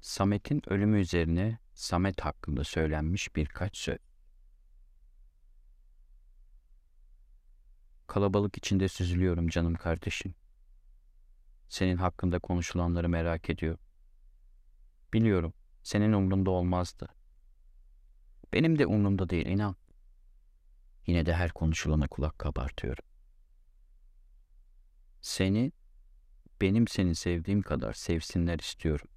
Samet'in ölümü üzerine Samet hakkında söylenmiş birkaç söz. Kalabalık içinde süzülüyorum canım kardeşim. Senin hakkında konuşulanları merak ediyor. Biliyorum, senin umrunda olmazdı. Benim de umrumda değil, inan. Yine de her konuşulana kulak kabartıyorum. Seni, benim seni sevdiğim kadar sevsinler istiyorum.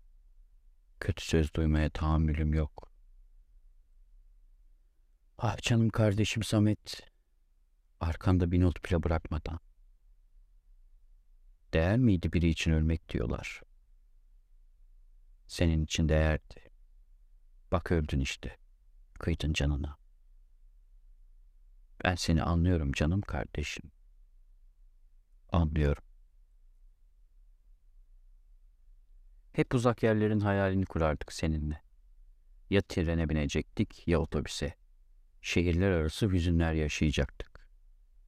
Kötü söz duymaya tahammülüm yok. Ah canım kardeşim Samet. Arkanda bir not bile bırakmadan. Değer miydi biri için ölmek diyorlar. Senin için değerdi. Bak öldün işte. Kıydın canına. Ben seni anlıyorum canım kardeşim. Anlıyorum. Hep uzak yerlerin hayalini kurardık seninle. Ya trene binecektik ya otobüse. Şehirler arası hüzünler yaşayacaktık.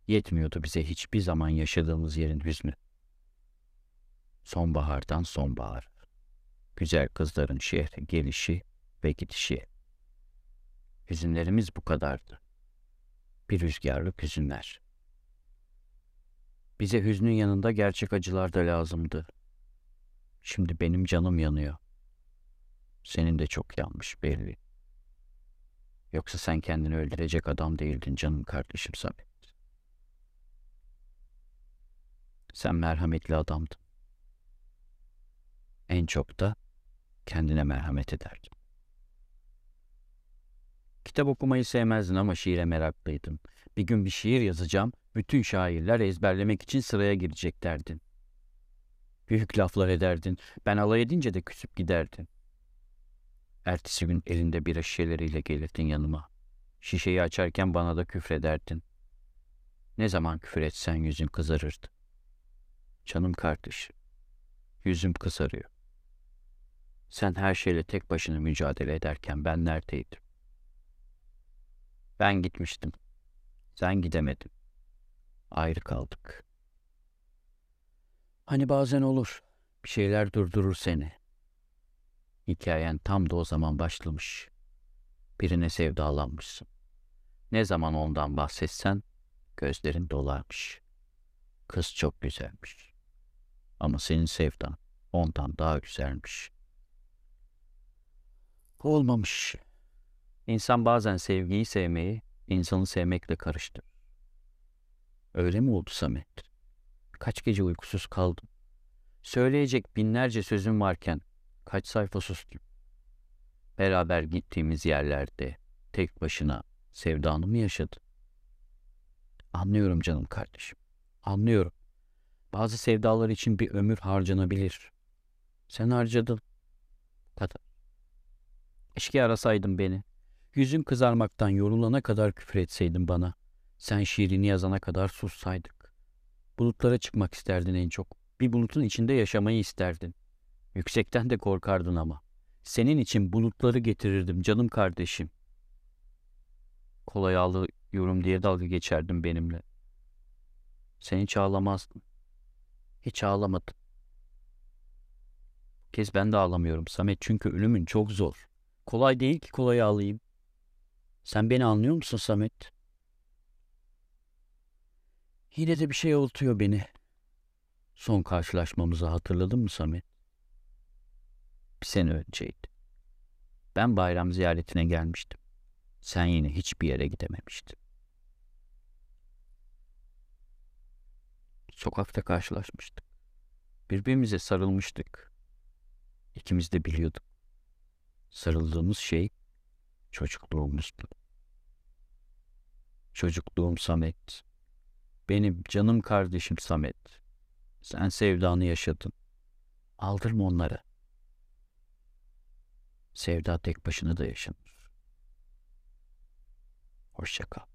Yetmiyordu bize hiçbir zaman yaşadığımız yerin hüznü. Sonbahardan sonbahar. Güzel kızların şehre gelişi ve gidişi. Hüzünlerimiz bu kadardı. Bir rüzgarlık hüzünler. Bize hüznün yanında gerçek acılar da lazımdı. Şimdi benim canım yanıyor. Senin de çok yanmış belli. Yoksa sen kendini öldürecek adam değildin canım kardeşim Samet. Sen merhametli adamdın. En çok da kendine merhamet ederdin. Kitap okumayı sevmezdin ama şiire meraklıydın. Bir gün bir şiir yazacağım, bütün şairler ezberlemek için sıraya girecek derdin. Büyük laflar ederdin, ben alay edince de küsüp giderdin. Ertesi gün elinde bira şişeleriyle gelirdin yanıma. Şişeyi açarken bana da küfrederdin. Ne zaman küfür etsen yüzün kızarırdı. Canım kardeş, yüzüm kızarıyor. Sen her şeyle tek başına mücadele ederken ben neredeydim? Ben gitmiştim. Sen gidemedin. Ayrı kaldık. Hani bazen olur. Bir şeyler durdurur seni. Hikayen tam da o zaman başlamış. Birine sevdalanmışsın. Ne zaman ondan bahsetsen gözlerin dolarmış. Kız çok güzelmiş. Ama senin sevdan ondan daha güzelmiş. Olmamış. İnsan bazen sevgiyi sevmeyi insanı sevmekle karıştırır. Öyle mi oldu Samet? Kaç gece uykusuz kaldım. Söyleyecek binlerce sözüm varken kaç sayfa sustum. Beraber gittiğimiz yerlerde tek başına sevdanı mı yaşadın? Anlıyorum canım kardeşim. Anlıyorum. Bazı sevdalar için bir ömür harcanabilir. Sen harcadın. Kadar. Keşke arasaydın beni. Yüzün kızarmaktan yorulana kadar küfür etseydin bana. Sen şiirini yazana kadar sussaydık. Bulutlara çıkmak isterdin en çok. Bir bulutun içinde yaşamayı isterdin. Yüksekten de korkardın ama. Senin için bulutları getirirdim canım kardeşim. Kolay ağlıyorum diye dalga geçerdin benimle. Sen hiç ağlamazdın. Hiç ağlamadın. Bu kez ben de ağlamıyorum Samet çünkü ölümün çok zor. Kolay değil ki kolay ağlayayım. Sen beni anlıyor musun Samet? Yine de bir şey oltuyor beni. Son karşılaşmamızı hatırladın mı Samet? Bir sene önceydi. Ben bayram ziyaretine gelmiştim. Sen yine hiçbir yere gidememiştin. Sokakta karşılaşmıştık. Birbirimize sarılmıştık. İkimiz de biliyorduk. Sarıldığımız şey çocukluğumuzdu. Çocukluğum Samet. Benim canım kardeşim Samet. Sen sevdanı yaşadın. Aldırma onları. Sevda tek başına da yaşanır. Hoşça kal.